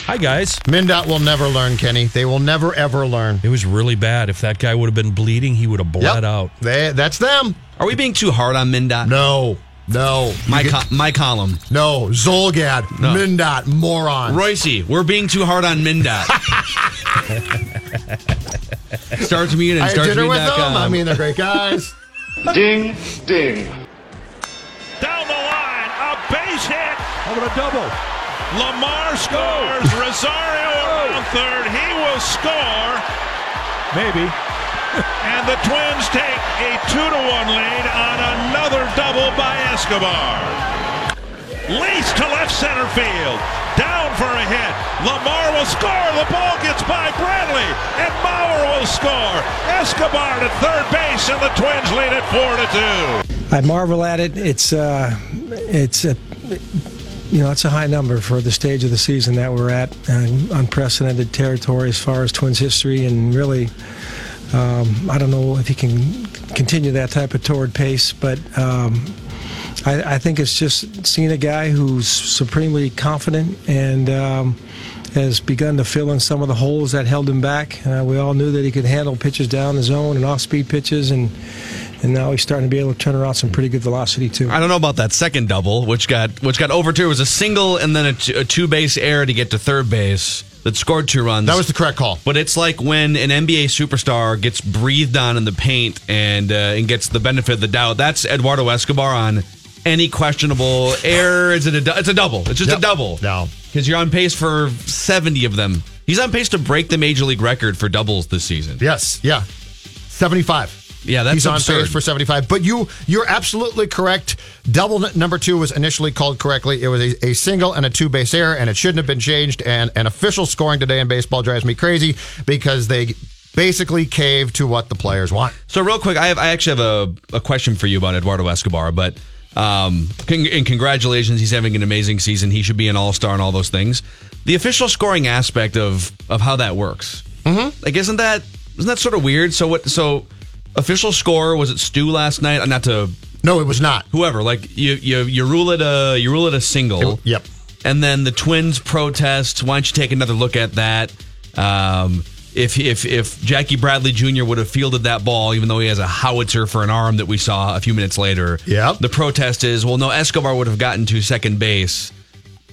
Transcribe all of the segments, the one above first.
Hi, guys. MnDOT will never learn, Kenny. They will never, ever learn. It was really bad. If that guy would have been bleeding, he would have bled Yep. out. They, that's them. Are we being too hard on MnDOT? No, no. My You co- my column. no, Zulgad, No. MnDOT, moron. Royce, we're being too hard on MnDOT. Starts me and I had starts dinner me with them. I mean, they're great guys. Ding, ding. Down the line, a base hit. Over a double. LaMarre scores. Rosario on third. He will score. Maybe. and the Twins take a two to one lead on another double by Escobar. Lease to left center field. Down for a hit. LaMarre will score. The ball gets by Bradley. And Mauer will score. Escobar to third base, and the Twins lead it four to two. I marvel at it. It's uh, it's a you know it's a high number for the stage of the season that we're at, unprecedented territory as far as Twins history, and really, um, I don't know if he can continue that type of torrid pace, but. Um, I, I think it's just seeing a guy who's supremely confident and um, has begun to fill in some of the holes that held him back. Uh, we all knew that he could handle pitches down the zone and off-speed pitches, and and now he's starting to be able to turn around some pretty good velocity too. I don't know about that second double, which got which got overturned. It was a single and then a, t- a two base error to get to third base that scored two runs. That was the correct call. But it's like when an NBA superstar gets breathed on in the paint and uh, and gets the benefit of the doubt. That's Eduardo Escobar on any questionable error. Is it a? du- It's a double. It's just Yep. a double. No. because you're on pace for seventy of them. He's on pace to break the major league record for doubles this season. Yes, yeah. 75. Yeah, that's He's on absurd. pace for 75. But you, you're absolutely correct. Double n- number two was initially called correctly. It was a, a single and a two base error, and it shouldn't have been changed. And, an official scoring today in baseball drives me crazy because they basically cave to what the players want. So real quick, I have I actually have a, a question for you about Eduardo Escobar, but um, and congratulations, he's having an amazing season. He should be an all star and all those things. The official scoring aspect of of how that works, mm-hmm. like isn't that isn't that sort of weird? So what? So official score was it Stu last night? Not to No, it was not. whoever. Like you you you rule it a you rule it a single. Yep. And then the Twins protest. Why don't you take another look at that? Um, if if if Jackie Bradley Jr. would have fielded that ball, even though he has a howitzer for an arm that we saw a few minutes later, Yep. The protest is well, no, Escobar would have gotten to second base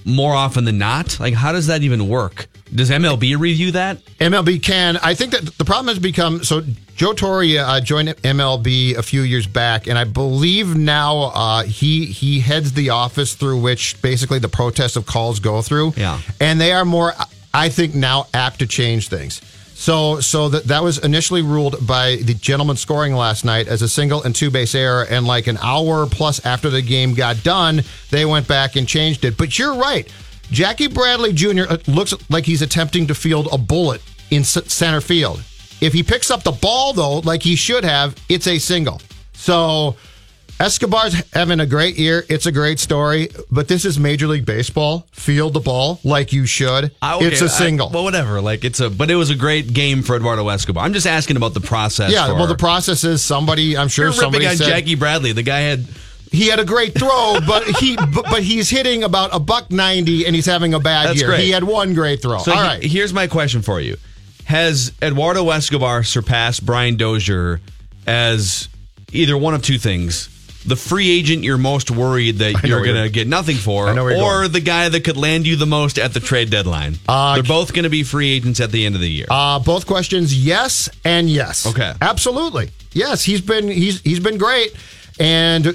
more often than not. Like, how does that even work? Does MLB review that? MLB can. I think that the problem has become so. Joe Torre uh, joined MLB a few years back, and I believe now uh, he he heads the office through which basically the protest of calls go through. Yeah. and they are more, I think, now apt to change things. So, so that that was initially ruled by the gentleman scoring last night as a single and two base error, and like an hour plus after the game got done, they went back and changed it. But you're right. Jackie Bradley Jr. Uh, looks like he's attempting to field a bullet in center field. If he picks up the ball, though, like he should have, it's a single. So Escobar's having a great year. It's a great story, but this is Major League Baseball. Field the ball like you should. I- okay, it's a single. well, whatever. Like it's a, but it was a great game for Eduardo Escobar. I'm just asking about the process. yeah, for- well, the process is somebody, I'm sure somebody said Jackie Bradley. The guy had he had a great throw, but he but, but he's hitting about a buck 90 and he's having a bad That's year. great. He had one great throw. So All he- right. here's my question for you: Has Eduardo Escobar surpassed Brian Dozier as either one of two things, the free agent you're most worried that you're going to get nothing for, I know where you're or going. the guy that could land you the most at the trade deadline? Uh, They're both going to be free agents at the end of the year. Uh, both questions, yes and yes. Okay. absolutely, yes. He's been he's he's been great, and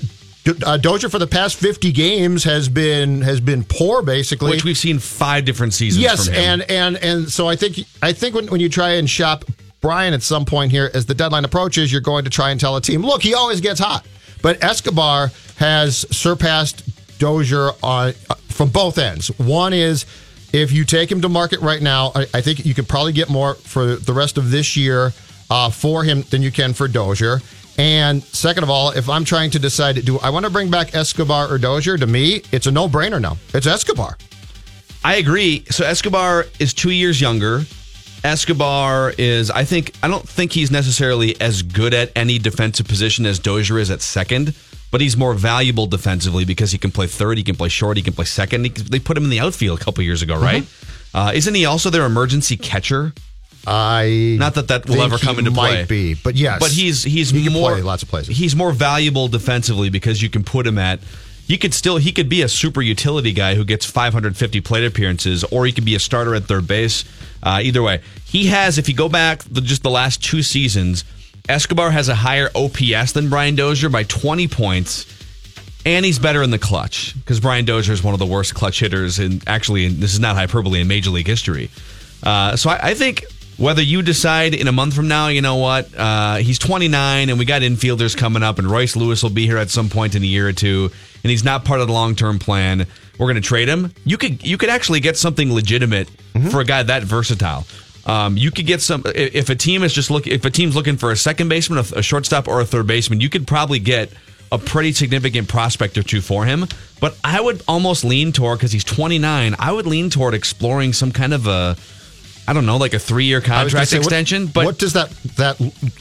uh, Dozier for the past fifty games has been has been poor, basically. which we've seen five different seasons. yes, from him. and and and so I think I think when, when you try and shop Brian at some point here, as the deadline approaches, you're going to try and tell a team, look, he always gets hot, but Escobar has surpassed Dozier on uh, from both ends. One is if you take him to market right now, I, I think you could probably get more for the rest of this year uh, for him than you can for Dozier. And second of all, if I'm trying to decide, do I want to bring back Escobar or Dozier? To me, it's a no-brainer now. It's Escobar. I agree. So Escobar is two years younger. Escobar is, I think, I don't think he's necessarily as good at any defensive position as Dozier is at second, but he's more valuable defensively because he can play third, he can play short, he can play second. He, they put him in the outfield a couple years ago, right? Uh, isn't he also their emergency catcher? I Not that that will ever come into play. Might be, but yes, But he's he's he more lots of places. He's more valuable defensively because you can put him at. He could still he could be a super utility guy who gets 550 plate appearances, or he could be a starter at third base. Uh, either way, he has. If you go back the, just the last two seasons, Escobar has a higher OPS than Brian Dozier by 20 points. And he's better in the clutch because Brian Dozier is one of the worst clutch hitters, and actually, this is not hyperbole in Major League history. Uh, so I, I think whether you decide in a month from now, you know what, uh, he's 29, and we got infielders coming up, and Royce Lewis will be here at some point in a year or two, and he's not part of the long term plan. We're going to trade him. You could you could actually get something legitimate for a guy that versatile. Um, you could get some if a team is just look if a team's looking for a second baseman, a, a shortstop, or a third baseman. You could probably get a pretty significant prospect or two for him. But I would almost lean toward because he's 29. I would lean toward exploring some kind of a I don't know, like a three year I was gonna contract say, what- extension. but what does that that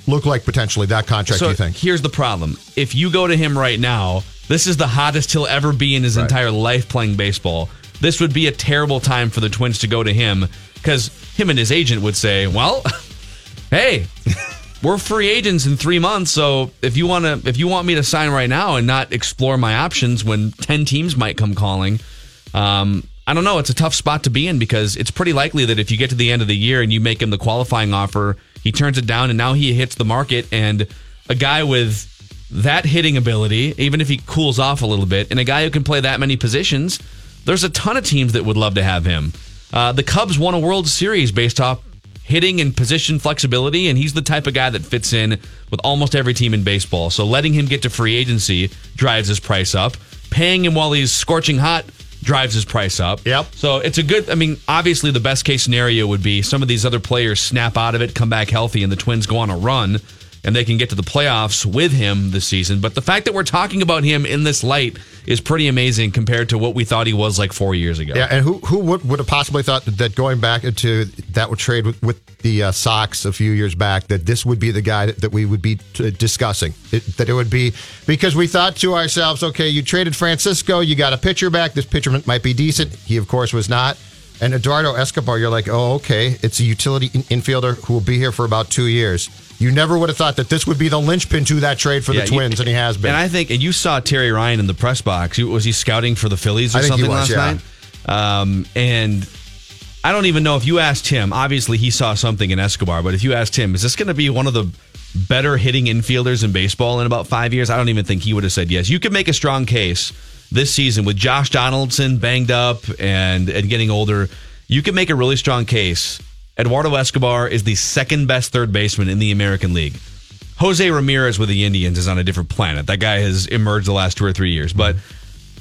look like potentially? That contract? so do you think? here's the problem: if you go to him right now, this is the hottest he'll ever be in his Right. entire life playing baseball. This would be a terrible time for the Twins to go to him because him and his agent would say, "Well, hey." We're free agents in three months, so if you want to, if you want me to sign right now and not explore my options when ten teams might come calling, um, I don't know. It's a tough spot to be in because it's pretty likely that if you get to the end of the year and you make him the qualifying offer, he turns it down and now he hits the market. And a guy with that hitting ability, even if he cools off a little bit, and a guy who can play that many positions, there's a ton of teams that would love to have him. Uh, the Cubs won a World Series based off hitting and position flexibility, and he's the type of guy that fits in with almost every team in baseball. So letting him get to free agency drives his price up. Paying him while he's scorching hot drives his price up. Yep. So it's a good. I mean, obviously, the best case scenario would be some of these other players snap out of it, come back healthy, and the Twins go on a run, and they can get to the playoffs with him this season. But the fact that we're talking about him in this light is pretty amazing compared to what we thought he was like four years ago. Yeah, and who who would, would have possibly thought that going back into that would trade with, with the uh, Sox a few years back that this would be the guy that, that we would be uh, discussing it, that it would be because we thought to ourselves, okay, you traded Francisco, you got a pitcher back. This pitcher might be decent. He of course was not. And Eduardo Escobar, you're like, oh, okay, it's a utility in- infielder who will be here for about two years. You never would have thought that this would be the linchpin to that trade for Yeah, the you- Twins, and he has been. And I think, and you saw Terry Ryan in the press box. Was he scouting for the Phillies or I think he something was, last yeah. night? Um, and I don't even know if you asked him. Obviously, he saw something in Escobar, but if you asked him, is this going to be one of the better hitting infielders in baseball in about five years? I don't even think he would have said yes. You could make a strong case this season with Josh Donaldson banged up and and getting older. You can make a really strong case. Eduardo Escobar is the second best third baseman in the American League. Jose Ramirez with the Indians is on a different planet. That guy has emerged the last two or three years. But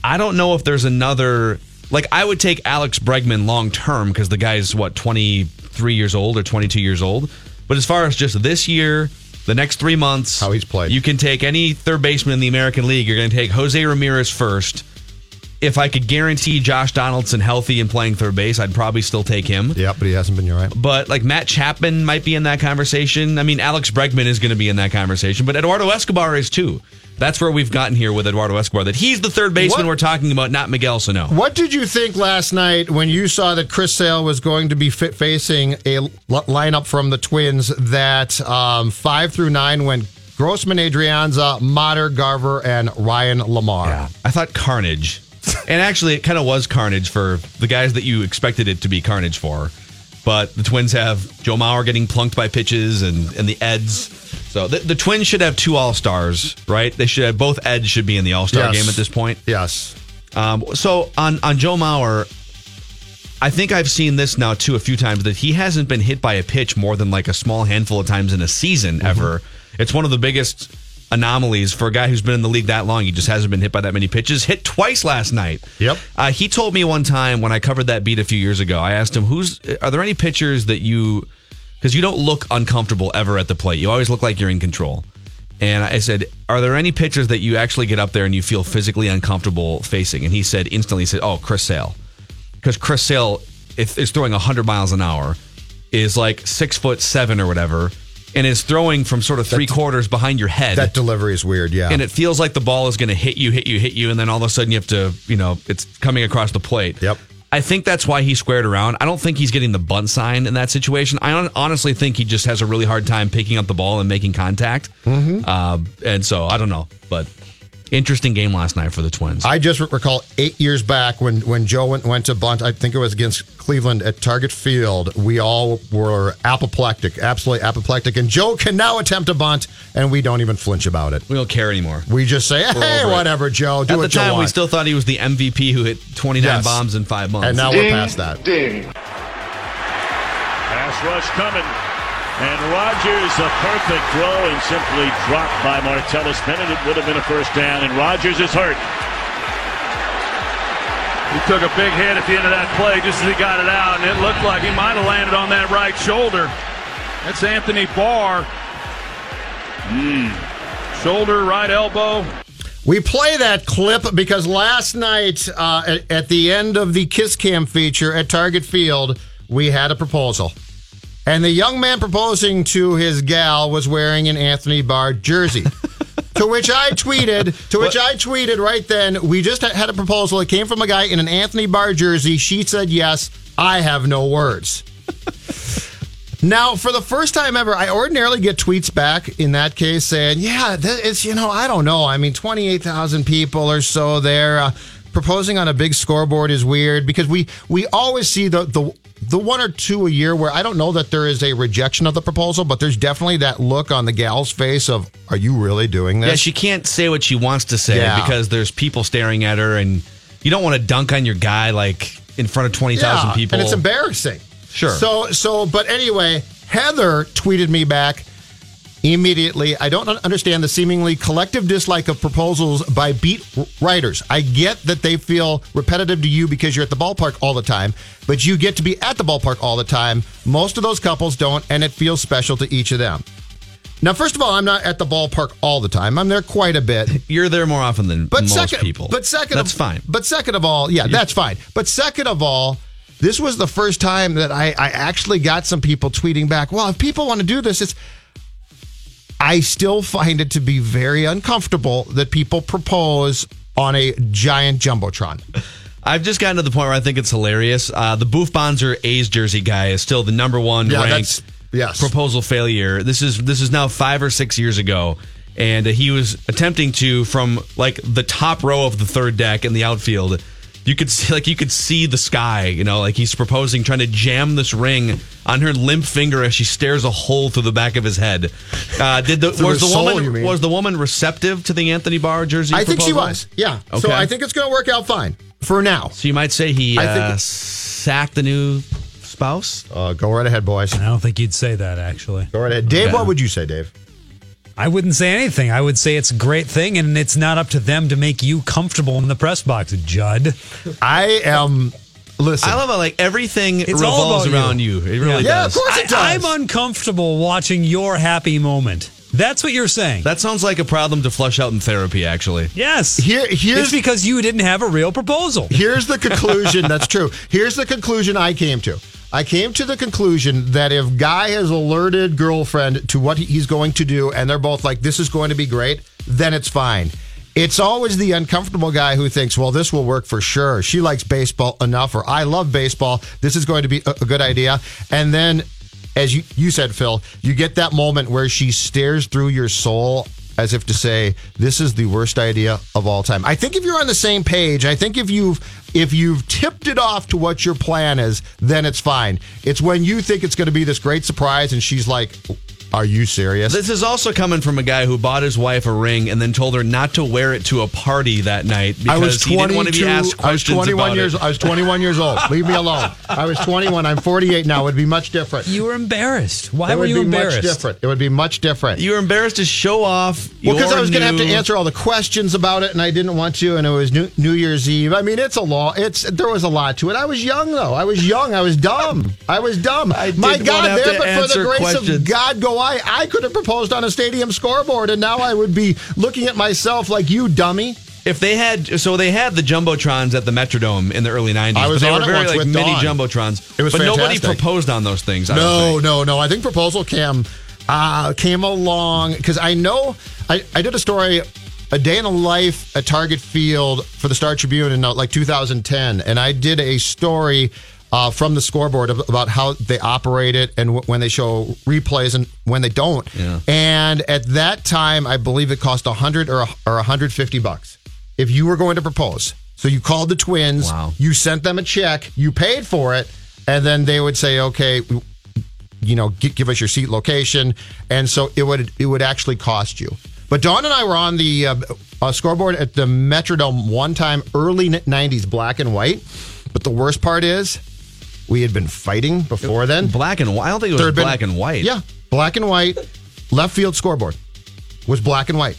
I don't know if there's another. Like, I would take Alex Bregman long term because the guy's, what, 23 years old or 22 years old. But as far as just this year, the next three months, How he's played. you can take any third baseman in the American League. You're going to take Jose Ramirez first. If I could guarantee Josh Donaldson healthy and playing third base, I'd probably still take him. yeah, but he hasn't been. You're right. But like Matt Chapman might be in that conversation. I mean, Alex Bregman is going to be in that conversation, but Eduardo Escobar is too. That's where we've gotten here with Eduardo Escobar. That he's the third baseman What- we're talking about, not Miguel Sano. What did you think last night when you saw that Chris Sale was going to be facing a l- lineup from the Twins that um, five through nine went Grossman, Adrianza, Mater, Garver, and Ryan LaMarre. I thought Carnage. And actually, it kind of was Carnage for the guys that you expected it to be Carnage for. But the Twins have Joe Mauer getting plunked by pitches and, and the Eds. So the, the Twins should have two All Stars, right? They should have both Eds should be in the All Star Yes. game at this point. Yes. Um, so on on Joe Mauer, I think I've seen this now too a few times that he hasn't been hit by a pitch more than like a small handful of times in a season Mm-hmm. ever. It's one of the biggest anomalies for a guy who's been in the league that long. He just hasn't been hit by that many pitches. Hit twice last night. Yep. Uh, he told me one time when I covered that beat a few years ago. I asked him, "Who's are there any pitchers that you?" Because you don't look uncomfortable ever at the plate. You always look like you're in control. And I said, "Are there any pitchers that you actually get up there and you feel physically uncomfortable facing?" And he said instantly, he "said Oh, Chris Sale, because Chris Sale if is throwing 100 miles an hour, is like six foot seven or whatever, and is throwing from sort of three quarters behind your head. That delivery is weird, yeah. and it feels like the ball is going to hit you, hit you, hit you, and then all of a sudden you have to, you know, it's coming across the plate. Yep. I think that's why he squared around. I don't think he's getting the bunt sign in that situation. I hon- honestly think he just has a really hard time picking up the ball and making contact. Mm-hmm. Uh, and so I don't know, but interesting game last night for the Twins. I just recall eight years back when, when Joe went, went to bunt, I think it was against Cleveland at Target Field. We all were apoplectic, absolutely apoplectic. And Joe can now attempt a bunt, and we don't even flinch about it. we don't care anymore. We just say, hey, over it. whatever, Joe, do At the what you time, we still thought he was the MVP who hit 29 Yes. bombs in five months. and now we're past that. Ding. Pass rush coming. And Rodgers, a perfect throw and simply dropped by Martellus Bennett. It would have been a first down, and Rodgers is hurt. He took a big hit at the end of that play just as he got it out, and it looked like he might have landed on that right shoulder. That's Anthony Barr. Shoulder, right elbow. We play that clip because last night, uh, at, at the end of the Kiss Cam feature at Target Field, we had a proposal. And the young man proposing to his gal was wearing an Anthony Barr jersey. to which I tweeted, to which I tweeted right then, we just had a proposal. It came from a guy in an Anthony Barr jersey. She said yes. I have no words. Now, for the first time ever, I ordinarily get tweets back in that case saying, yeah, it's, you know, I don't know. I mean, 28,000 people or so there. Uh, proposing on a big scoreboard is weird because we, we always see the, the, the one or two a year where I don't know that there is a rejection of the proposal, but there's definitely that look on the gal's face of, are you really doing this? Yeah, she can't say what she wants to say Yeah. because there's people staring at her, and you don't want to dunk on your guy like in front of twenty thousand Yeah, people. And it's embarrassing. Sure. So so but anyway, Heather tweeted me back immediately. I don't understand the seemingly collective dislike of proposals by beat writers. I get that they feel repetitive to you because you're at the ballpark all the time, but you get to be at the ballpark all the time. Most of those couples don't, and it feels special to each of them. Now, first of all, I'm not at the ballpark all the time. I'm there quite a bit. You're there more often than But most second, people. But second, that's of, fine. But second of all, yeah, that's fine. But second of all, this was the first time that I, I actually got some people tweeting back. Well, if people want to do this, it's. I still find it to be very uncomfortable that people propose on a giant jumbotron. I've just gotten to the point where I think it's hilarious. Uh, the Boof Bonser A's jersey guy is still the number one Yeah, ranked yes. proposal failure. This is this is now five or six years ago, and uh, he was attempting to from like the top row of the third deck in the outfield. You could see like you could see the sky. You know, like he's proposing, trying to jam this ring on her limp finger as she stares a hole through the back of his head. Uh, did the was the soul, woman was the woman receptive to the Anthony Barr jersey? I think she was. Yeah. okay. So I think it's going to work out fine for now. So you might say he I think uh, it- sacked the new spouse. Uh, go right ahead, boys. I don't think you'd say that, actually. Go right ahead. Dave, Okay. what would you say, Dave? I wouldn't say anything. I would say it's a great thing, and it's not up to them to make you comfortable in the press box, Judd. I am. Listen. I love how like everything It's all revolves about you. around you. It really Yeah, does. of course it does. I, I'm uncomfortable watching your happy moment. That's what you're saying. That sounds like a problem to flush out in therapy. Actually, yes. Here, here's it's because you didn't have a real proposal. Here's the conclusion. that's true. Here's the conclusion I came to. I came to the conclusion that if guy has alerted girlfriend to what he's going to do, and they're both like, "This is going to be great," then it's fine. It's always the uncomfortable guy who thinks, "Well, this will work for sure." She likes baseball enough, or I love baseball. This is going to be a, a good idea, and then as you, you said, Phil, you get that moment where she stares through your soul as if to say, "This is the worst idea of all time." I think if you're on the same page, I think if you've if you've tipped it off to what your plan is, then it's fine. It's when you think it's going to be this great surprise, and she's like, "Are you serious?" This is also coming from a guy who bought his wife a ring and then told her not to wear it to a party that night because I was he didn't want to be 22 asked I was questions 21 about years. it. I was 21 years old. Leave me alone. I was 21. I'm 48 now. It would be much different. You were embarrassed. Why it were would you be embarrassed? much different. It would be much different. You were embarrassed to show off. Well, because I was going to have to answer all the questions about it, and I didn't want to, and it was New, New Year's Eve. I mean, it's a law. It's there was a lot to it. I was young though. I was young. I was dumb. I was dumb. I My God, want to have there, but for the grace questions. of God, go I. I could have proposed on a stadium scoreboard, and now I would be looking at myself like you, dummy. If they had, so they had the jumbotrons at the Metrodome in the early '90s. I was but they on were very like with mini Dawn. jumbotrons. It was but nobody proposed on those things. I No, no, no. I think Proposal Cam uh, came along because I know I, I did a story, a day in the life at Target Field for the Star Tribune in uh, like 2010, and I did a story. Uh, from the scoreboard ab- about how they operate it and w- when they show replays and when they don't. Yeah. And at that time, I believe it cost 100 or, a, or 150 bucks if you were going to propose. So you called the twins, Wow. you sent them a check, you paid for it, and then they would say, okay, you know, gi- give us your seat location, and so it would it would actually cost you. But Dawn and I were on the uh, uh, scoreboard at the Metrodome one time, early '90s, black and white. But the worst part is, we had been fighting before then. Black and white. I don't think it was There had been- black and white. Yeah, black and white. Left field scoreboard was black and white.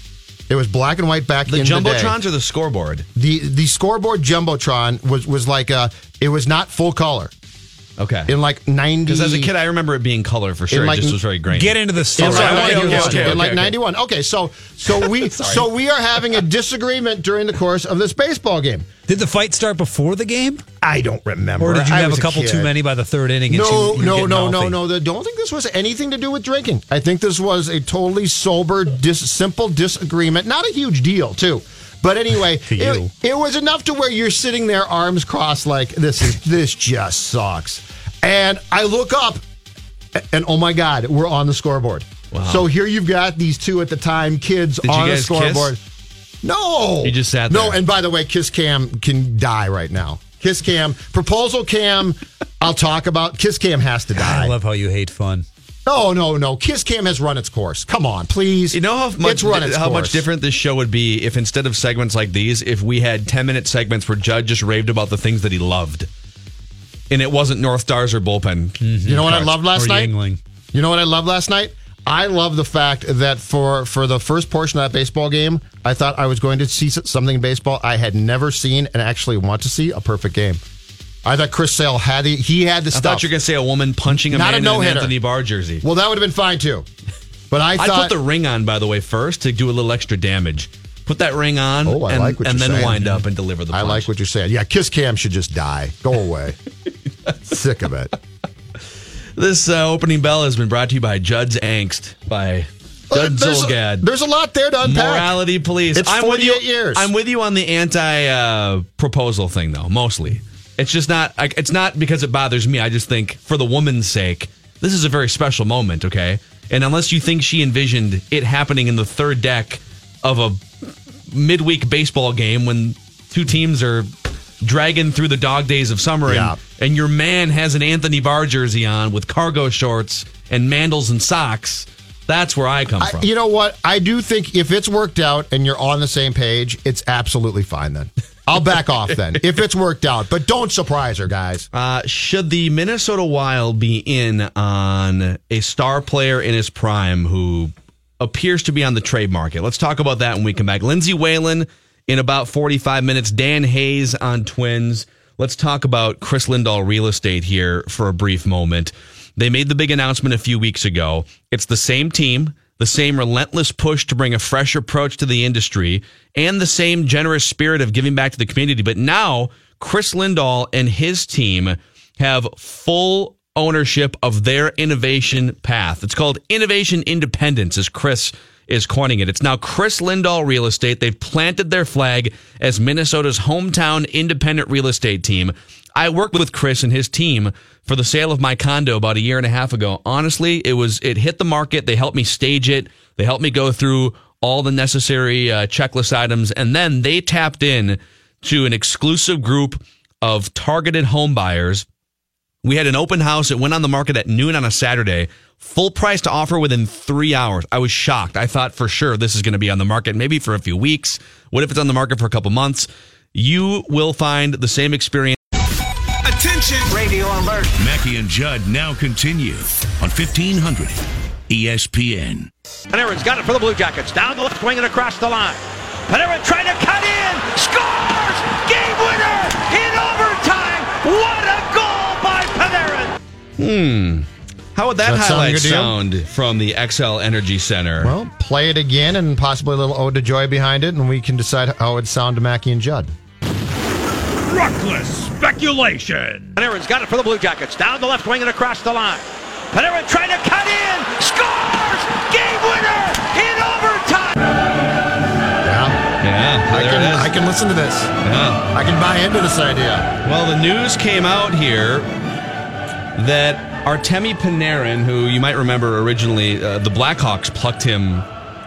It was black and white back The in the day. jumbotrons or the scoreboard? The the scoreboard jumbotron was was like a. It was not full color. Okay. In like ninety. Because as a kid, I remember it being color for sure. like- it just was very grainy. Get into the In story. like, I wanna hear 91, in like okay. 91. Okay, so so we so we are having a disagreement during the course of this baseball game. Did the fight start before the game? I don't remember. Or did you I have a couple kid. too many by the third inning? And No, you, you were no, no, no, no. Don't think this was anything to do with drinking. I think this was a totally sober, dis, simple disagreement. Not a huge deal, too. But anyway, it, it was enough to where you're sitting there, arms crossed, like this is this just sucks. And I look up, and oh my God, we're on the scoreboard. So here you've got these two at the time kids Did on the scoreboard. No, You just sat No, and by the way, Kiss Cam can die right now. Kiss Cam, proposal Cam. I'll talk about Kiss Cam has to die. I love how you hate fun. No, no, no. Kiss Cam has run its course. Come on, please. You know how much it's run its how much different this show would be if instead of segments like these, if we had ten minute segments where Judd just raved about the things that he loved, and it wasn't North Stars or bullpen. Mm-hmm. You know what I loved last or night? Yuengling. You know what I loved last night? I love the fact that for for the first portion of that baseball game, I thought I was going to see something in baseball I had never seen and actually want to see a perfect game. I thought Chris Sale had the he had the I stuff. thought you were gonna say a woman punching a Not a man in an. Anthony Barr jersey. well, that would have been fine too. But I I thought put the ring on, by the way, first to do a little extra damage. Put that ring on, Oh, I and, like what and you're then saying. wind up and deliver the. I like what you're saying. Yeah, Kiss Cam should just die. Go away. Sick of it. This uh, opening bell has been brought to you by Judd's Angst by Judd there's, Zulgad. there's a lot there to unpack. Morality police. It's I'm with you. 48 years. I'm with you on the anti uh, proposal thing, though. Mostly, it's just not. I- It's not because it bothers me. I just think, for the woman's sake, this is a very special moment. Okay, and unless you think she envisioned it happening in the third deck of a midweek baseball game when two teams are dragging through the dog days of summer Yeah. and, and your man has an Anthony Barr jersey on with cargo shorts and mandals and socks, that's where I come I, from. you know what? I do think if it's worked out and you're on the same page, it's absolutely fine then. I'll back off then if it's worked out. But don't surprise her, guys. Uh, should the Minnesota Wild be in on a star player in his prime who appears to be on the trade market? Let's talk about that when we come back. Lindsay Whalen in about 45 minutes. Dan Hayes on Twins. Let's talk about Chris Lindahl real estate here for a brief moment. They made the big announcement a few weeks ago. It's the same team, the same relentless push to bring a fresh approach to the industry, and the same generous spirit of giving back to the community. But now, Chris Lindahl and his team have full ownership of their innovation path. It's called Innovation Independence, as Chris is coining it. It's now Chris Lindahl Real Estate. They've planted their flag as Minnesota's hometown independent real estate team. I worked with Chris and his team for the sale of my condo about a year and a half ago. Honestly, it was it hit the market. They helped me stage it. They helped me go through all the necessary uh, checklist items, and then they tapped in to an exclusive group of targeted home buyers. We had an open house. It went on the market at noon on a Saturday. Full price to offer within three hours. I was shocked. I thought for sure this is going to be on the market maybe for a few weeks. What if it's on the market for a couple months? You will find the same experience. Attention! Radio alert. Mackey and Judd now continue on E 1500 ESPN. Panarin's got it for the Blue Jackets. Down the left wing and across the line. Panarin trying to cut in. Scores! Hmm. How would that, that sound highlight good to you? sound from the Xcel Energy Center? Well, play it again and possibly a little ode to joy behind it, and we can decide how it sound to Mackey and Judd. Reckless speculation. Panarin's got it for the Blue Jackets. Down the left wing and across the line. Panarin trying to cut in. Scores! Game winner in overtime. Yeah. Yeah, I can. I can listen to this. Yeah. I can buy into this idea. Well, the news came out here that Artemi Panarin, who you might remember originally, uh, the Blackhawks plucked him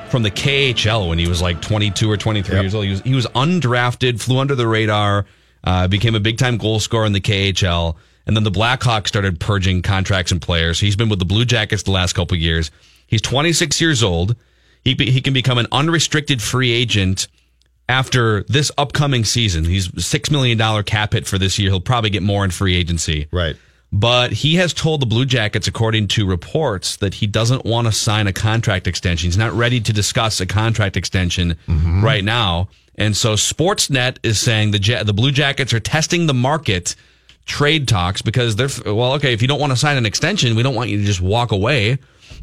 from the KHL when he was like 22 or 23 years old. He was, he was undrafted, flew under the radar, uh, became a big time goal scorer in the KHL. And then the Blackhawks started purging contracts and players. He's been with the Blue Jackets the last couple of years. He's 26 years old. He, be- he can become an unrestricted free agent after this upcoming season. He's $6 million cap hit for this year. He'll probably get more in free agency. Right. But he has told the Blue Jackets, according to reports, that he doesn't want to sign a contract extension. He's not ready to discuss a contract extension right now. And so Sportsnet is saying the ja- the Blue Jackets are testing the market trade talks because they're well, okay, if you don't want to sign an extension, we don't want you to just walk away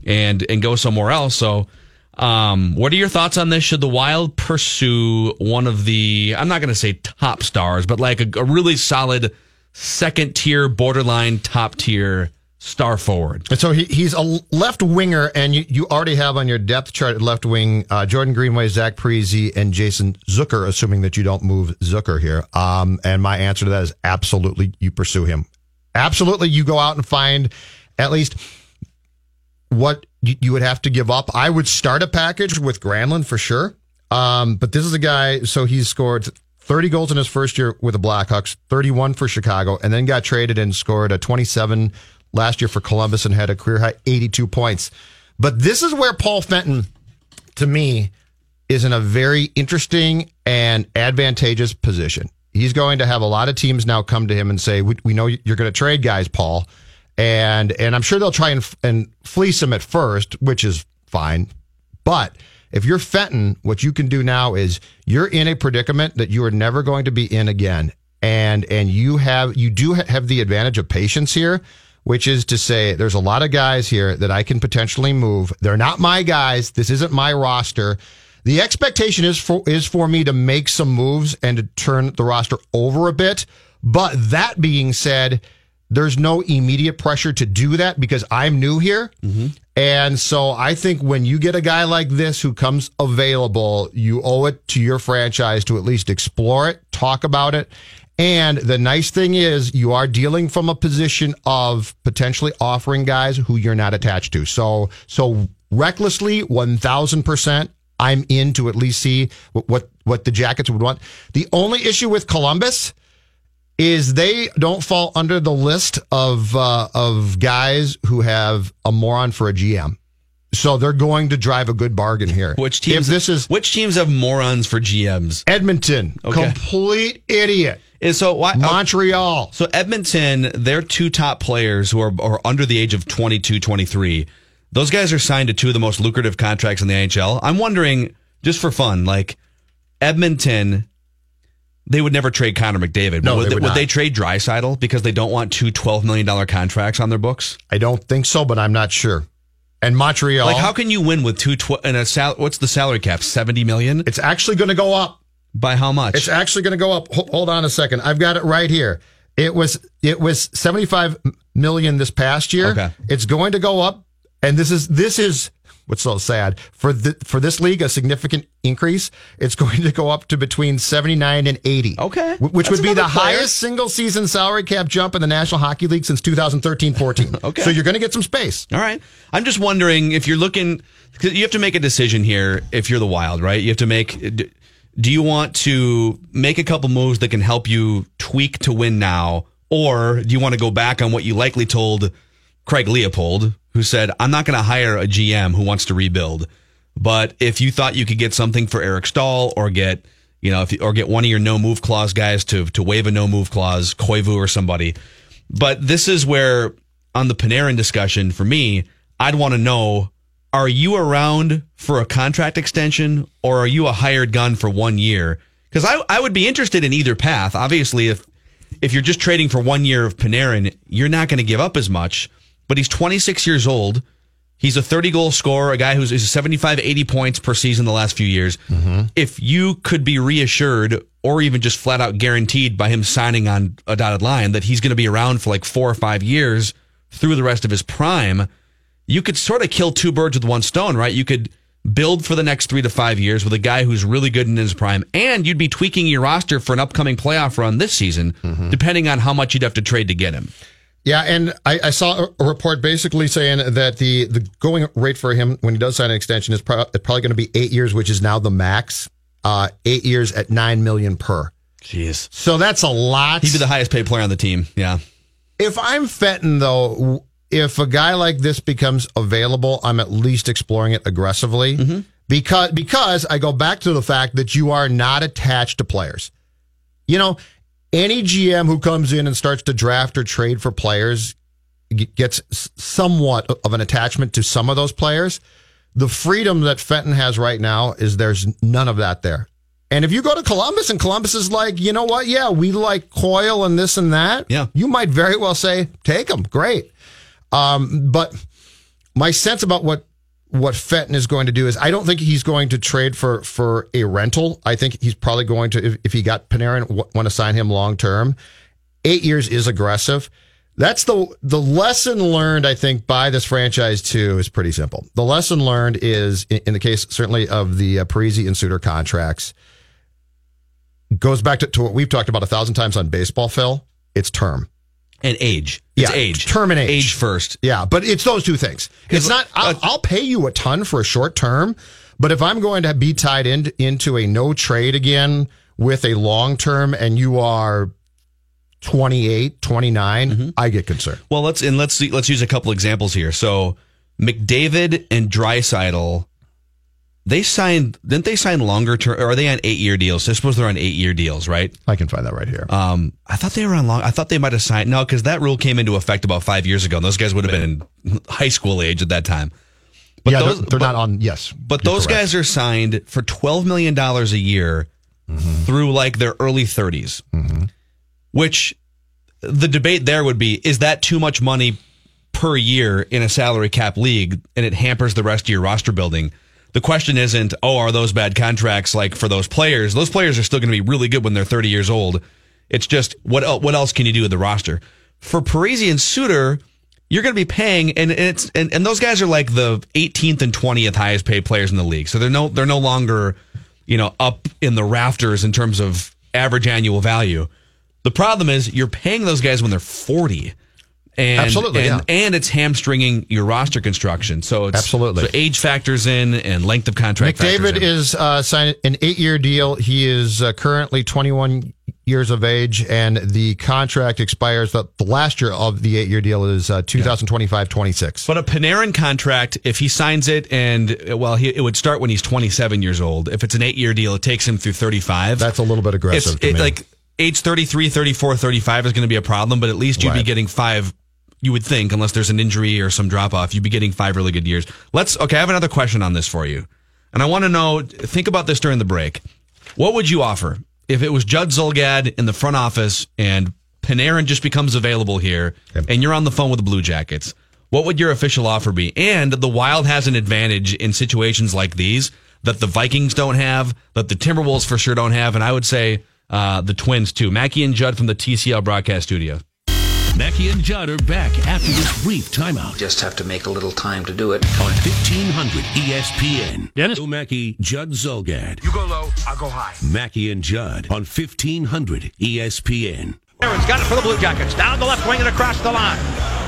and and go somewhere else. So um, what are your thoughts on this? Should the Wild pursue one of the, I'm not going to say top stars, but like a, a really solid second tier, borderline top tier star forward? And so he, he's a left winger, and you, you already have on your depth chart left wing uh, Jordan Greenway, Zach Parise, and Jason Zucker, assuming that you don't move Zucker here. Um, and my answer to that is absolutely you pursue him. Absolutely, you go out and find at least what you, you would have to give up. I would start a package with Granlund for sure. Um, but this is a guy, so he's scored 30 goals in his first year with the Blackhawks, 31 for Chicago, and then got traded and scored a 27 last year for Columbus and had a career high 82 points. But this is where Paul Fenton, to me, is in a very interesting and advantageous position. He's going to have a lot of teams now come to him and say, "We, we know you're going to trade guys, Paul," and and I'm sure they'll try and and fleece him at first, which is fine. But if you're Fenton, what you can do now is you're in a predicament that you are never going to be in again, and and you have you do have the advantage of patience here, which is to say there's a lot of guys here that I can potentially move. They're not my guys. This isn't my roster. The expectation is for is for me to make some moves and to turn the roster over a bit. But that being said, there's no immediate pressure to do that because I'm new here. Mm-hmm. And so I think when you get a guy like this who comes available, you owe it to your franchise to at least explore it, talk about it. And the nice thing is you are dealing from a position of potentially offering guys who you're not attached to. So, so recklessly, 1000%. I'm in to at least see what, what, what the Jackets would want. The only issue with Columbus is they don't fall under the list of uh, of guys who have a moron for a GM. So they're going to drive a good bargain here. Which teams? If this is which teams have morons for GMs? Edmonton, Okay. complete idiot. And so why Montreal. So Edmonton, their two top players who are, are under the age of 22, 23, those guys are signed to two of the most lucrative contracts in the NHL. I'm wondering, just for fun, like Edmonton, they would never trade Connor McDavid. No, would, they would would they trade Draisaitl because they don't want two $12 million contracts on their books? I don't think so, but I'm not sure. And Montreal, Like, how can you win with two tw- and a sal- what's the salary cap? 70 million? it's actually going to go up. By how much? It's actually going to go up. Ho- Hold on a second. I've got it right here. It was it was 75 million this past year. Okay. It's going to go up and this is this is what's so sad for the, for this league a significant increase. It's going to go up to between seventy nine and eighty. Okay, which That's would be the player. highest single season salary cap jump in the National Hockey League since 2013-14. Okay. so you're going to get some space. All right. I'm just wondering if you're looking, you have to make a decision here if you're the Wild, right? You have to make. Do you want to make a couple moves that can help you tweak to win now, or do you want to go back on what you likely told Craig Leopold, who said, "I'm not going to hire a GM who wants to rebuild, but if you thought you could get something for Eric Staal or get." You know, if you, or get one of your no move clause guys to to waive a no move clause, Koivu or somebody. But this is where, on the Panarin discussion, for me, I'd want to know: Are you around for a contract extension, or are you a hired gun for one year? Because I I would be interested in either path. Obviously, if if you're just trading for one year of Panarin, you're not going to give up as much. But he's 26 years old. He's a 30 goal scorer, a guy who's is 75, 80 points per season the last few years. Mm-hmm. If you could be reassured or even just flat out guaranteed by him signing on a dotted line that he's going to be around for like four or five years through the rest of his prime, you could sort of kill two birds with one stone, right? You could build for the next three to five years with a guy who's really good in his prime, and you'd be tweaking your roster for an upcoming playoff run this season, mm-hmm. depending on how much you'd have to trade to get him. Yeah, and I, I saw a- report basically saying that the the going rate for him when he does sign an extension is pro- probably going to be eight years, which is now the max. Uh, eight years at nine million per. Jeez. So that's a lot. He'd be the highest paid player on the team. Yeah. If I'm Fenton, though, if a guy like this becomes available, I'm at least exploring it aggressively because because I go back to the fact that you are not attached to players. You know, any GM who comes in and starts to draft or trade for players gets somewhat of an attachment to some of those players. The freedom that Fenton has right now is there's none of that there. And if you go to Columbus and Columbus is like, you know what? Yeah, we like Coyle and this and that. Yeah. You might very well say, take them. Great. Um, but my sense about what what Fenton is going to do is I don't think he's going to trade for for a rental. I think he's probably going to if, if he got Panarin w- want to sign him long term. Eight years is aggressive. That's the the lesson learned. I think by this franchise too is pretty simple. The lesson learned is in, in the case certainly of the uh, Parise and Suter contracts goes back to, to what we've talked about a thousand times on baseball. Phil, it's term. And age. It's Yeah, age. term and age. Age first. Yeah, but it's those two things. It's not. I'll, I'll pay you a ton for a short term, but if I'm going to be tied in, into a no trade again with a long term, and you are 28, 29, mm-hmm. I get concerned. Well, let's and let's see, let's use a couple examples here. So McDavid and Draisaitl, they signed didn't they sign longer term or are they on eight year deals? I suppose they're on eight year deals, right? I can find that right here. Um, I thought they were on long. I thought they might have signed no, because that rule came into effect about five years ago. And those guys would have been in high school age at that time. But yeah, those, they're, they're but- not on. Yes, But those correct. guys are signed for twelve million dollars a year through like their early 30s Which the debate there would be: is that too much money per year in a salary cap league, and it hampers the rest of your roster building? The question isn't, oh, are those bad contracts like for those players? Those players are still going to be really good when they're 30 years old. It's just what what else can you do with the roster? For Parise and Suter, you're going to be paying, and and it's and, and those guys are like the 18th and 20th highest paid players in the league. So they're no they're no longer, you know, up in the rafters in terms of average annual value. The problem is you're paying those guys when they're 40. And, Absolutely, and, yeah. and it's hamstringing your roster construction. So it's Absolutely. so age factors in and length of contract. McDavid is uh, signed an eight-year deal. He is uh, currently 21 years of age, and the contract expires. The, the last year of the eight-year deal is uh, 2025-26. But a Panarin contract, if he signs it, and well, he, it would start when he's 27 years old. If it's an eight year deal, it takes him through 35. That's a little bit it's aggressive. to it, like age 33, 34, 35 is going to be a problem, but at least you'd be getting five. You would think, unless there's an injury or some drop off, you'd be getting five really good years. Let's okay. I have another question on this for you, and I want to know. Think about this during the break. What would you offer if it was Judd Zulgad in the front office and Panarin just becomes available here, and you're on the phone with the Blue Jackets? What would your official offer be? And the Wild has an advantage in situations like these that the Vikings don't have, that the Timberwolves for sure don't have, and I would say uh, the Twins too. Mackey and Judd from the TCF broadcast studio. Mackey and Judd are back after this brief timeout. Just have to make a little time to do it. On 1500 ESPN. Dennis? Joe Mackey, Judd Zulgad. You go low, I'll go high. Mackey and Judd on E 1500 ESPN. Panarin's got it for the Blue Jackets. Down the left wing and across the line.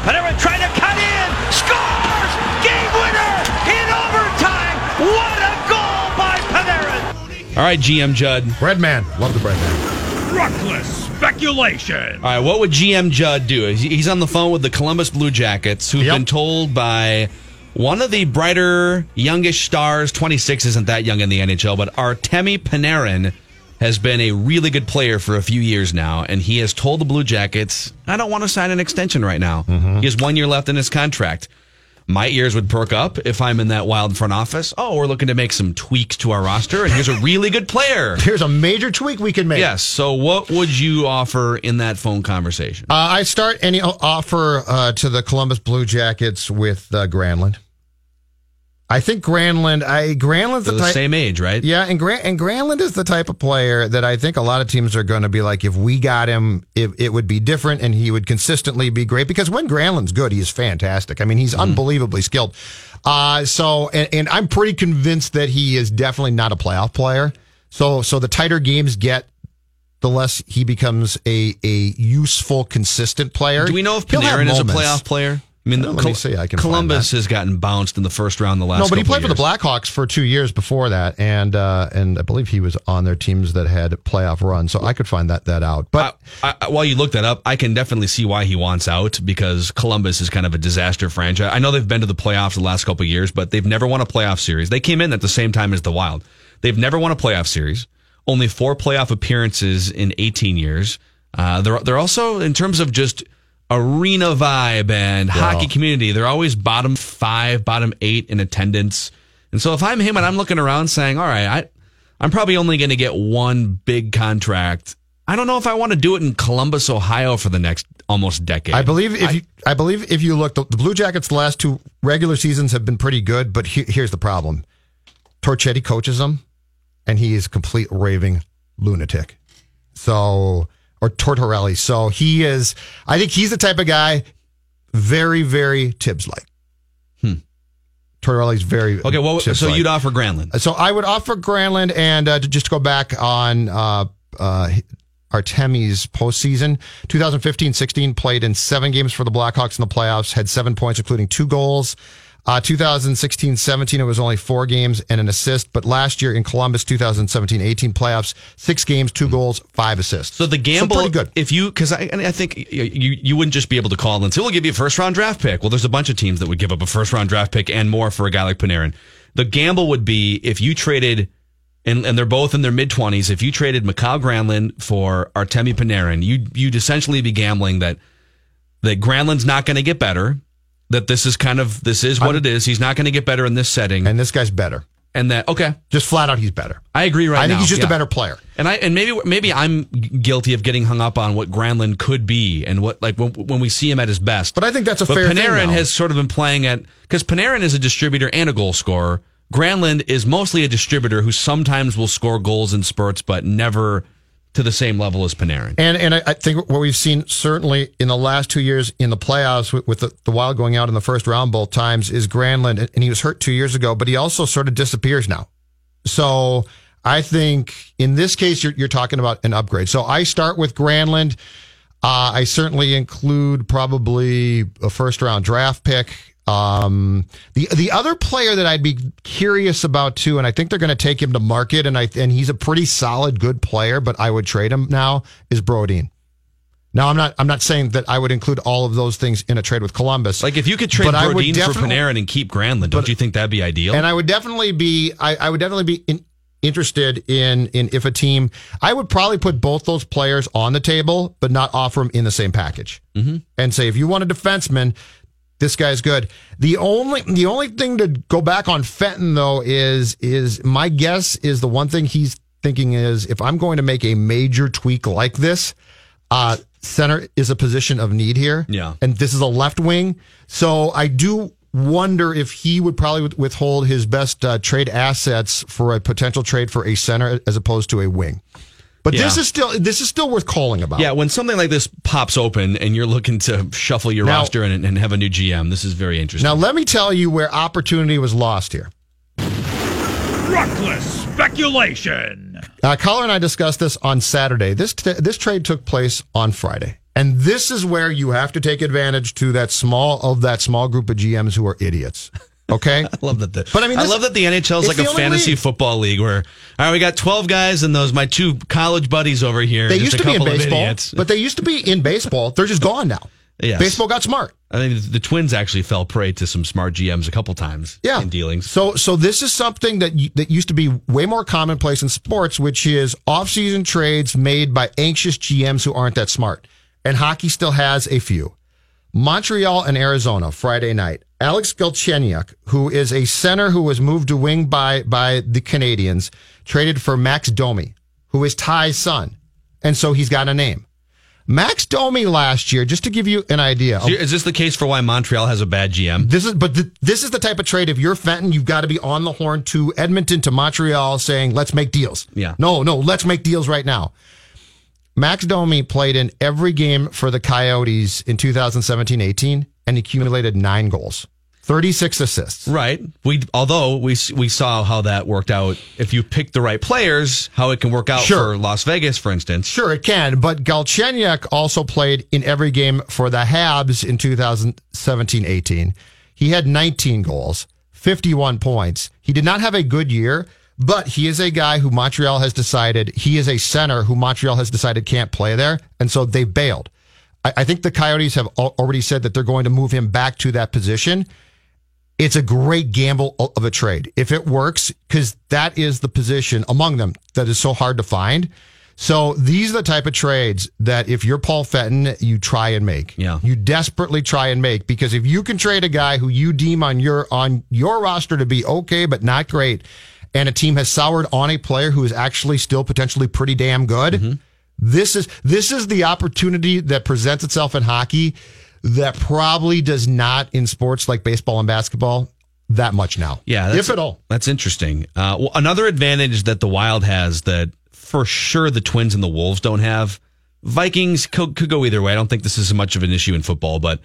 Panarin trying to cut in. Scores! Game winner in overtime. What a goal by Panarin! All right, GM Judd. Bread man. Love the bread man. Reckless speculation. All right, what would GM Judd do? He's- He's on the phone with the Columbus Blue Jackets, who've been told by one of the brighter, youngish stars, 26 isn't that young in the NHL, but Artemi Panarin has been a really good player for a few years now, and he has told the Blue Jackets, I don't want to sign an extension right now. Mm-hmm. He has one year left in his contract. My ears would perk up if I'm in that wild front office. Oh, we're looking to make some tweaks to our roster, and here's a really good player. Here's a major tweak we can make. Yes. So, what would you offer in that phone conversation? Uh, I start any offer uh, to the Columbus Blue Jackets with uh, Granlund. I think Granlund. I Granlund's the the type. same age, right? Yeah, and Gran, and Granlund is the type of player that I think a lot of teams are going to be like, if we got him, it, it would be different, and he would consistently be great. Because when Granlund's good, he's fantastic. I mean, he's unbelievably skilled. Uh, so, and, and I'm pretty convinced that he is definitely not a playoff player. So, so the tighter games get, the less he becomes a a useful, consistent player. Do we know if Panarin is a playoff player? I mean, Let me see, I can Columbus has gotten bounced in the first round the last. No, but he played for the. Blackhawks for two years before that, and uh, and I believe he was on their teams that had playoff runs. So I could find that that out. But I, I, while you look that up, I can definitely see why he wants out because Columbus is kind of a disaster franchise. I know they've been to the playoffs the last couple of years, but they've never won a playoff series. They came in at the same time as the Wild. They've never won a playoff series. Only four playoff appearances in 18 years. Uh, they're they're also in terms of just arena vibe and hockey community. They're always bottom five, bottom eight in attendance. And so if I'm him and I'm looking around saying, all right, I, I'm probably only going to get one big contract. I don't know if I want to do it in Columbus, Ohio for the next almost decade. I believe if you, I believe if you look, the, the Blue Jackets the last two regular seasons have been pretty good. But he, here's the problem: Torchetti coaches them, and he is a complete raving lunatic. So, or Tortorella. So he is. I think he's the type of guy, very, very Thibs like. Hmm. Tortorella's very Okay, well, so you'd offer Granlund. So I would offer Granlund and uh, to just go back on uh, uh, Artemi's postseason. 2015-16 played in seven games for the Blackhawks in the playoffs, had seven points, including two goals. Uh, 2016-17, it was only four games and an assist. But last year in Columbus, 2017-18 playoffs, six games, two goals, five assists. So the gamble, pretty good. if you, because I, I think you, you wouldn't just be able to call and say, "We'll give you a first round draft pick." Well, there's a bunch of teams that would give up a first round draft pick and more for a guy like Panarin. The gamble would be if you traded, and, and they're both in their mid twenties. If you traded Mikael Granlund for Artemi Panarin, you you'd essentially be gambling that that Granlund's not going to get better. That this is kind of this is what it is. He's not going to get better in this setting, and this guy's better. And that okay, just flat out, he's better. I agree. Right I think now, he's just yeah. a better player. And I and maybe maybe I'm guilty of getting hung up on what Granlund could be and what like when, when we see him at his best. But I think that's a but fair thing Panarin has sort of been playing at because Panarin is a distributor and a goal scorer. Granlund is mostly a distributor who sometimes will score goals in spurts, but never to the same level as Panarin. And and I, I think what we've seen certainly in the last two years in the playoffs with, with the, the Wild going out in the first round both times is Granlund, and he was hurt two years ago, but he also sort of disappears now. So I think in this case you're, you're talking about an upgrade. So I start with Granlund. Uh, I certainly include probably a first round draft pick. Um, the the other player that I'd be curious about too, and I think they're going to take him to market, and I and he's a pretty solid, good player, but I would trade him now is Brodin. Now I'm not I'm not saying that I would include all of those things in a trade with Columbus. Like if you could trade but Brodin for Panarin and keep Granlund, don't you think that'd be ideal? and I would definitely be I, I would definitely be in, interested in in if a team I would probably put both those players on the table, but not offer them in the same package. Mm-hmm. And say if you want a defenseman, this guy's good. The only the only thing to go back on Fenton though is is my guess is the one thing he's thinking is if I'm going to make a major tweak like this, uh center is a position of need here. Yeah. And this is a left wing. So I do wonder if he would probably withhold his best uh, trade assets for a potential trade for a center as opposed to a wing. But Yeah. this is still this is still worth calling about. Yeah, when something like this pops open and you're looking to shuffle your Now- roster and, and have a new GM, this is very interesting. Now let me tell you where opportunity was lost here. Reckless speculation. Uh, Collar and I discussed this on Saturday. This t- this trade took place on Friday, and this is where you have to take advantage to that small of that small group of GMs who are idiots. Okay, I love that. The, But I mean, I love that the NHL is like a fantasy league. football league where all right, we got twelve guys and those my two college buddies over here. they used to be in baseball, but they used to be in baseball. They're just gone now. Yes. Baseball got smart. I mean, the Twins actually fell prey to some smart GMs a couple times. Yeah. in dealings. So so this is something that that used to be way more commonplace in sports, which is off-season trades made by anxious GMs who aren't that smart. And hockey still has a few. Montreal and Arizona Friday night. Alex Galchenyuk, who is a center who was moved to wing by by the Canadiens, traded for Max Domi, who is Ty's son, and so he's got a name. Max Domi last year, just to give you an idea, So is this the case for why Montreal has a bad GM? this is, but th- this is the type of trade. If you're Fenton, you've got to be on the horn to Edmonton to Montreal, saying, "Let's make deals." Yeah. No, no, let's make deals right now. Max Domi played in every game for the Coyotes in 2017-18 and accumulated nine goals, 36 assists. Right. We although we we saw how that worked out. If you pick the right players, how it can work out Sure. for Las Vegas, for instance. Sure, it can, but Galchenyuk also played in every game for the Habs in 2017-18. He had 19 goals, 51 points. He did not have a good year, but he is a guy who Montreal has decided he is a center who Montreal has decided can't play there, and so they bailed. I, I think the Coyotes have al- already said that they're going to move him back to that position. It's a great gamble of a trade if it works, because that is the position among them that is so hard to find. So these are the type of trades that if you're Paul Fenton, you try and make. Yeah. You desperately try and make because if you can trade a guy who you deem on your on your roster to be okay but not great, and a team has soured on a player who is actually still potentially pretty damn good, this is this is the opportunity that presents itself in hockey that probably does not in sports like baseball and basketball that much now. Yeah, that's, if at all. That's interesting. Uh, well, another advantage that the Wild has that for sure the Twins and the Wolves don't have. Vikings could, could go either way. I don't think this is much of an issue in football, but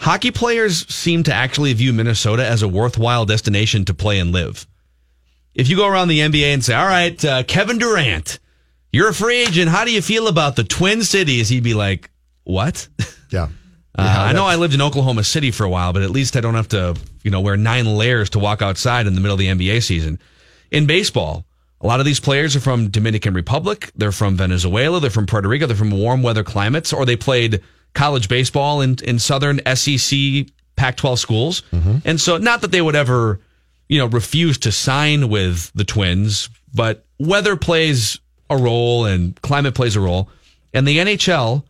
hockey players seem to actually view Minnesota as a worthwhile destination to play and live. If you go around the NBA and say, "All right, uh, Kevin Durant, you're a free agent. How do you feel about the Twin Cities?" He'd be like, "What?" Yeah. Uh, I know I lived in Oklahoma City for a while, but at least I don't have to, you know, wear nine layers to walk outside in the middle of the NBA season. In baseball, a lot of these players are from Dominican Republic, they're from Venezuela, they're from Puerto Rico, they're from warm weather climates, or they played college baseball in, in southern SEC Pac-12 schools. And so, not that they would ever, you know, refuse to sign with the Twins, but weather plays a role and climate plays a role. And the NHL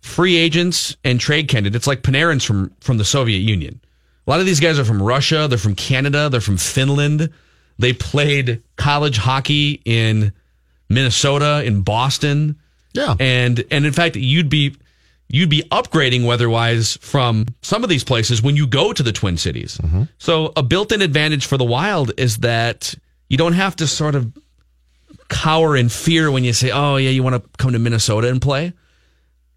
free agents and trade candidates like Panarin's from from the Soviet Union. A lot of these guys are from Russia, they're from Canada, they're from Finland. They played college hockey in Minnesota, in Boston. Yeah. And and in fact, you'd be you'd be upgrading weather-wise from some of these places when you go to the Twin Cities. So a built-in advantage for the Wild is that you don't have to sort of cower in fear when you say, "Oh, yeah, you want to come to Minnesota and play."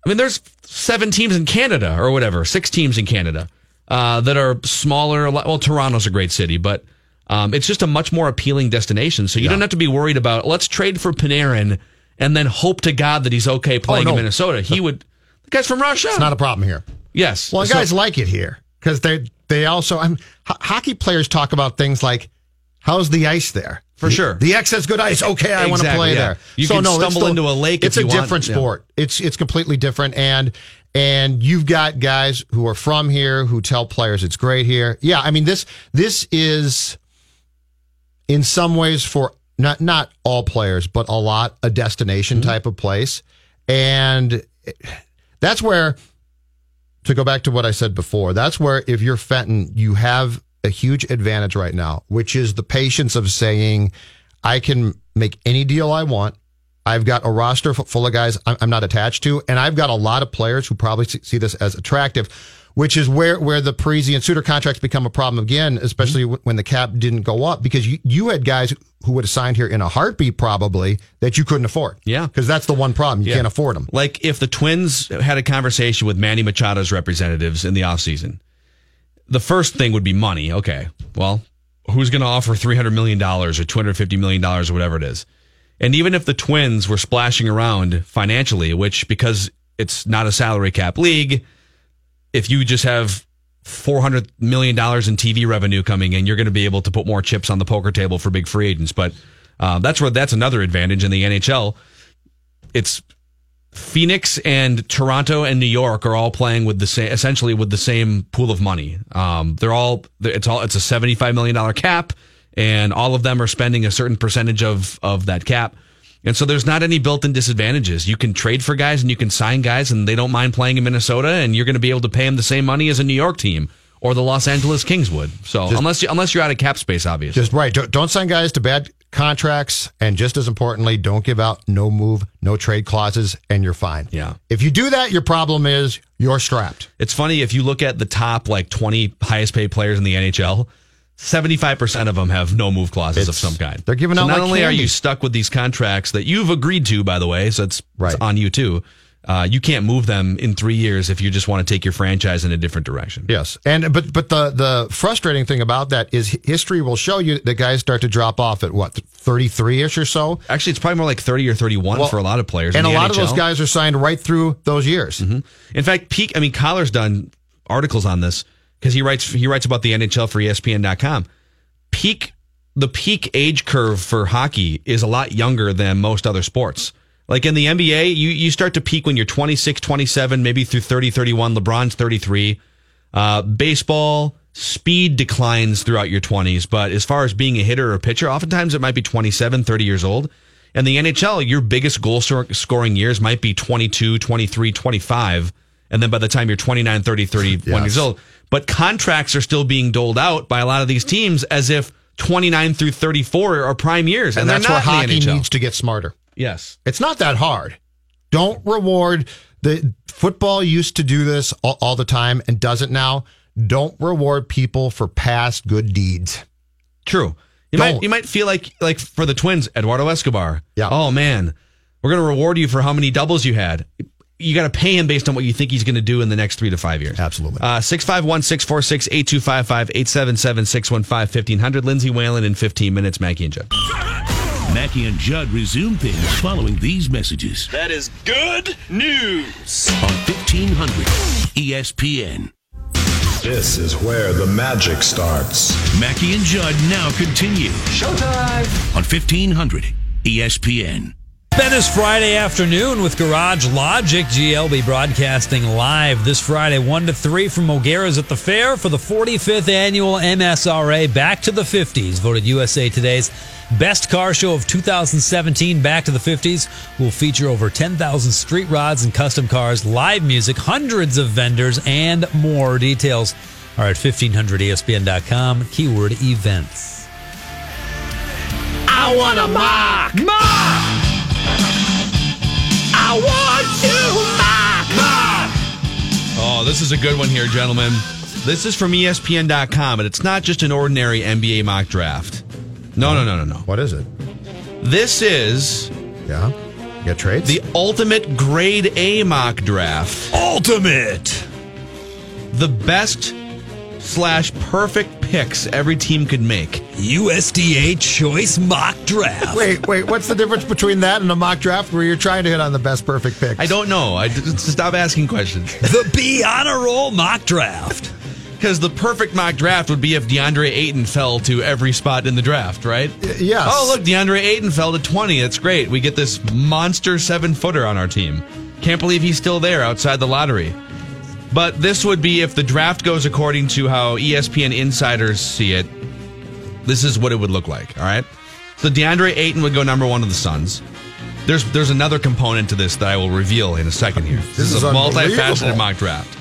I mean, there's seven teams in Canada or whatever, six teams in Canada uh, that are smaller. Well, Toronto's a great city, but um, it's just a much more appealing destination. So you don't have to be worried about let's trade for Panarin and then hope to God that he's okay playing no. in Minnesota. He would. The guy's from Russia. It's not a problem here. yes. Well, So- guys like it here because they they also I'm, ho- hockey players talk about things like how's the ice there For sure. The X has good ice. Okay, I want to play yeah. there. You can stumble into a lake if It's a you want, different yeah. sport. It's it's completely different and. And you've got guys who are from here who tell players it's great here. Yeah, I mean this this is in some ways for not not all players, but a lot a destination Mm-hmm. type of place. And that's where to go back to what I said before, that's where if you're Fenton, you have a huge advantage right now, which is the patience of saying, I can make any deal I want. I've got a roster full of guys I'm not attached to, and I've got a lot of players who probably see this as attractive. Which is where where the Parise and Suter contracts become a problem again, especially Mm-hmm. when the cap didn't go up because you, you had guys who would have signed here in a heartbeat probably that you couldn't afford. Yeah. because that's the one problem you Yeah. can't afford them. Like if the Twins had a conversation with Manny Machado's representatives in the offseason, the first thing would be money. Okay, well, who's going to offer $300 million or $250 million or whatever it is? And even if the Twins were splashing around financially, which because it's not a salary cap league, if you just have $400 million in TV revenue coming in, you're going to be able to put more chips on the poker table for big free agents. But uh, that's where that's another advantage in the NHL. It's Phoenix and Toronto and New York are all playing with the same, essentially with the same pool of money. Um, they're all, it's all, it's a seventy-five million dollar cap, and all of them are spending a certain percentage of of that cap. And so there's not any built-in disadvantages. You can trade for guys and you can sign guys, and they don't mind playing in Minnesota, and you're going to be able to pay them the same money as a New York team or the Los Angeles Kings would. So Just- unless you, unless you're out of cap space, obviously. Just right. Don't, don't sign guys to bad contracts, and just as importantly, don't give out no move, no trade clauses, and you're fine. Yeah. If you do that, your problem is you're strapped. It's funny if you look at the top like 20 highest paid players in the NHL, 75% of them have no move clauses of some kind. they're giving so out not like only are you stuck with these contracts that you've agreed to, by the way, so it's, it's on you too. Uh, you can't move them in three years if you just want to take your franchise in a different direction. Yes, and but but the the frustrating thing about that is history will show you that guys start to drop off at what thirty three ish or so. Actually, it's probably more like 30 or 31 Well, for a lot of players. and a lot of those guys are signed right through those years. In fact, peak. I mean, Collar's done articles on this because he writes he writes about the NHL for ESPN.com. Peak the peak age curve for hockey is a lot younger than most other sports. Like in the NBA, you you start to peak when you're 26, 27, maybe through 30, 31. LeBron's 33. Uh, baseball speed declines throughout your 20s, but as far as being a hitter or a pitcher, oftentimes it might be 27, 30 years old. And the NHL, your biggest goal scoring years might be 22, 23, 25. And then by the time you're 29, 30, 31 Yes. years old. But contracts are still being doled out by a lot of these teams as if 29 through 34 are prime years. And, And, that's where hockey needs to get smarter. yes. It's not that hard. Don't reward the football used to do this all, all the time and does it now. Don't reward people for past good deeds. True. You Don't. might you might feel like like for the twins, Eduardo Escobar. Yeah. Oh man, we're gonna reward you for how many doubles you had. You got to pay him based on what you think he's going to do in the next three to five years. Absolutely. Uh, 651 646 8255 877 615 1500. Lindsay Whalen in 15 minutes. Mackey and Judd. Mackey and Judd resume things following these messages That is good news. on 1500 ESPN. This is where the magic starts. Mackey and Judd now continue. Showtime on E 1500 ESPN. Then is Friday afternoon with Garage Logic. GLB broadcasting live this Friday, 1 to 3 from O'Gara's at the fair for the 45th annual MSRA Back to the 50s, voted USA Today's best car show of 2017. Back to the 50s will feature over 10,000 street rods and custom cars, live music, hundreds of vendors, and more. Details are at 1500ESPN.com, keyword events. I want a mock. Mock. I want to mock. Mock. Oh, this is a good one here, gentlemen. This is from ESPN.com, and it's not just an ordinary NBA mock draft. No, no, no, no, no. What is it? This is Yeah. You got trades? the ultimate grade A mock draft. Ultimate! The best slash perfect picks every team could make. USDA Choice Mock Draft. Wait, wait. What's the difference between that and a mock draft where you're trying to hit on the best perfect pick? I don't know. I just stop asking questions. The Be on a Roll Mock Draft. Because the perfect mock draft would be if DeAndre Ayton fell to every spot in the draft, right? yes. Oh, look, DeAndre Ayton fell to 20. That's great. We get this monster seven footer on our team. Can't believe he's still there outside the lottery. But this would be if the draft goes according to how ESPN insiders see it. This is what it would look like. All right. So DeAndre Ayton would go number one of the Suns. There's there's another component to this that I will reveal in a second here. This, This is, is a multifaceted mock draft.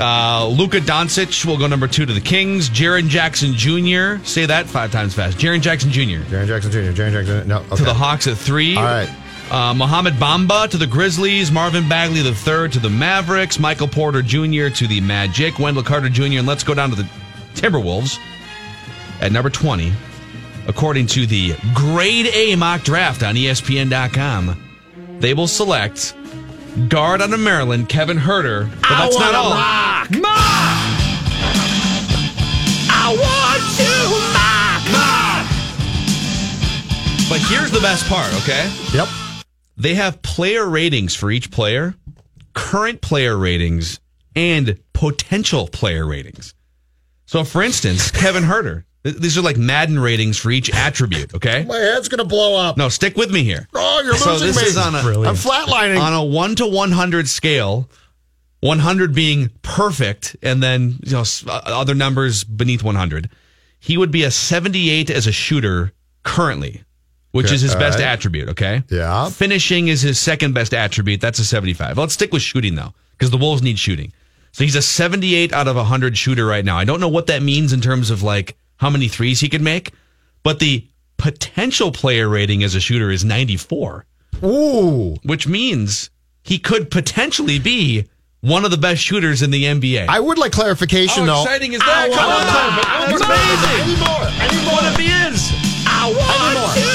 Uh, Luka Doncic will go number two to the Kings. Jaren Jackson Jr. Say that five times fast. Jaren Jackson Jr. Jaren Jackson Jr. Jaren Jackson. No. Okay. to the Hawks at three. All right. Uh, Mohamed Bamba to the Grizzlies, Marvin Bagley III to the Mavericks, Michael Porter Jr. to the Magic, Wendell Carter Jr. And let's go down to the Timberwolves at number 20. According to the grade A mock draft on ESPN.com, they will select guard out of Maryland, Kevin Huerter. But I that's not want a all. mock. I want to mock. But here's the best part, okay? Yep. They have player ratings for each player, current player ratings, and potential player ratings. So, for instance, Kevin Huerter, these are like Madden ratings for each attribute, okay? My head's going to blow up. No, stick with me here. Oh, you're so losing this me. is on a I'm flatlining. on a one to one hundred scale. One hundred being perfect, and then you know uh, other numbers beneath one hundred. He would be a seventy-eight as a shooter currently, which is his best attribute. Okay, Yeah. Finishing is his second best attribute. That's a seventy-five. Let's stick with shooting though, because the Wolves need shooting. So he's a seventy-eight out of hundred shooter right now. I don't know what that means in terms of like how many threes he could make, but the potential player rating as a shooter is ninety-four Ooh. which means he could potentially be one of the best shooters in the NBA. I would like clarification, How though. exciting is that? I Come want on. clarification. I want That's clarification. amazing. I more. Need more. what if he is? I want.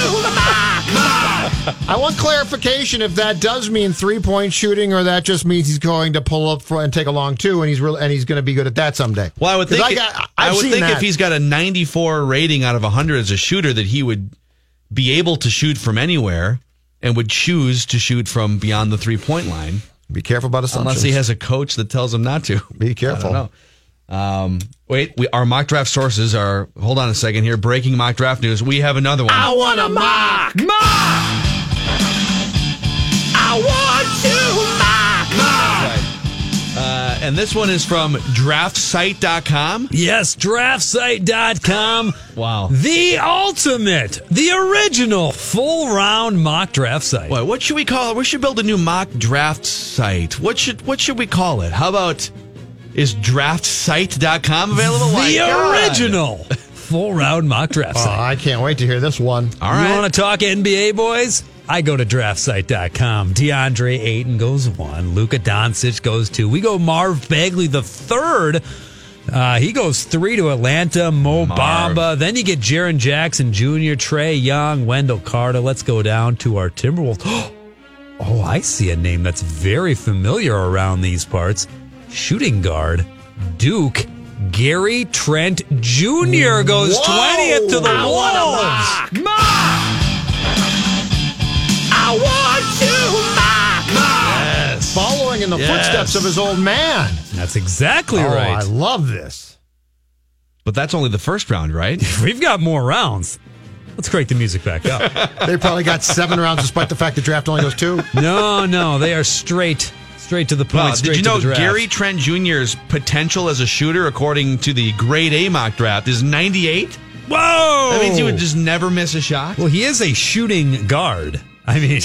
I want clarification if that does mean three point shooting or that just means he's going to pull up front and take a long two and he's real and he's going to be good at that someday. Well, I would 'Cause think. I, got, I would think that. if he's got a 94 rating out of 100 as a shooter, that he would be able to shoot from anywhere and would choose to shoot from beyond the three point line. be careful about assumptions. Unless he has a coach that tells him not to. Be careful. I don't know. Um, wait, we, our mock draft sources are. Hold on a second here. Breaking mock draft news. We have another one. I want a mock. Mock. I want to mock. Mock. Uh, and this one is from draftsite.com. Yes, draftsite.com. Wow. The ultimate, the original full round mock draft site. What, what should we call it? We should build a new mock draft site. What should what should we call it? How about is draftsite.com available? The My God. original full round mock draft Oh, site. I can't wait to hear this one. All You want to talk NBA, boys? I go to draftsite.com. DeAndre Ayton goes one. Luka Doncic goes two. We go Marv Bagley the third. Uh, he goes three to Atlanta. Mo Marv. Bamba. Then you get Jaren Jackson Jr., Trae Young, Wendell Carter. Let's go down to our Timberwolves. Oh, I see a name that's very familiar around these parts. Shooting guard Duke Gary Trent Jr. goes Whoa. 20th to the Wolves. I want to mock. Mock. Yes. Following in the Yes. footsteps of his old man. That's exactly Oh, right. I love this. But that's only the first round, right? We've got more rounds. Let's crank the music back up. They probably got seven rounds despite the fact the draft only goes two. no, no, they are straight, straight to the point. Wow, straight did you know. Gary Trent Jr.'s potential as a shooter, according to the grade A mock draft, is 98? Whoa! That means he would just never miss a shot. Well, he is a shooting guard. I mean,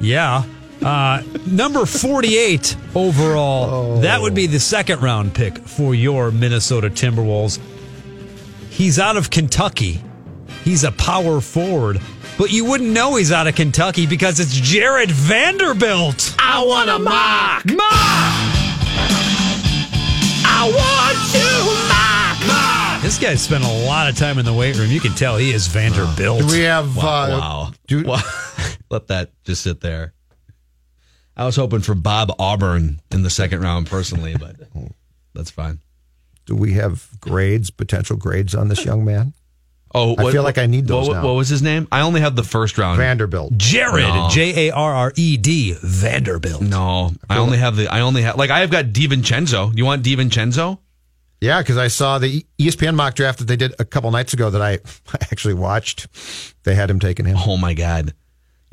yeah. Uh, number 48 overall. That would be the second round pick for your Minnesota Timberwolves. He's out of Kentucky. He's a power forward. But you wouldn't know he's out of Kentucky because it's Jared Vanderbilt. I want to mock. Mock. I want to mock. Mock. This guy spent a lot of time in the weight room. You can tell he is Vanderbilt. Do we have. Wow. uh, wow. do- Wow. Let that just sit there. I was hoping for Bob Auburn in the second round personally, but that's fine. Do we have grades, potential grades on this young man? Oh, I feel like I need those What, now. what was his name? I only have the first round. Vanderbilt. Jared, No. J A R R E D, Vanderbilt. No, I only have the. I only have like I've got DiVincenzo. You want DiVincenzo? Yeah, because I saw the ESPN mock draft that they did a couple nights ago that I actually watched. They had him taking him. Oh my god!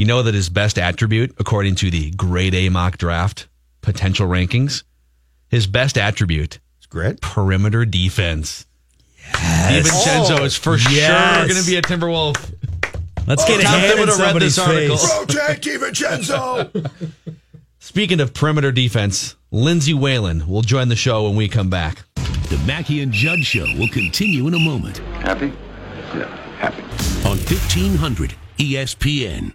You know that his best attribute, according to the Grade A mock draft potential rankings, his best attribute is great. perimeter defense. DiVincenzo Oh, is for oh, yes. sure going to be a Timberwolf. Let's get oh, a Tom hand would in have read this somebody's article. face. Rotate DiVincenzo. Speaking of perimeter defense, Lindsay Whalen will join the show when we come back. The Mackey and Judd Show will continue in a moment Happy? Yeah, happy. on E 1500 ESPN.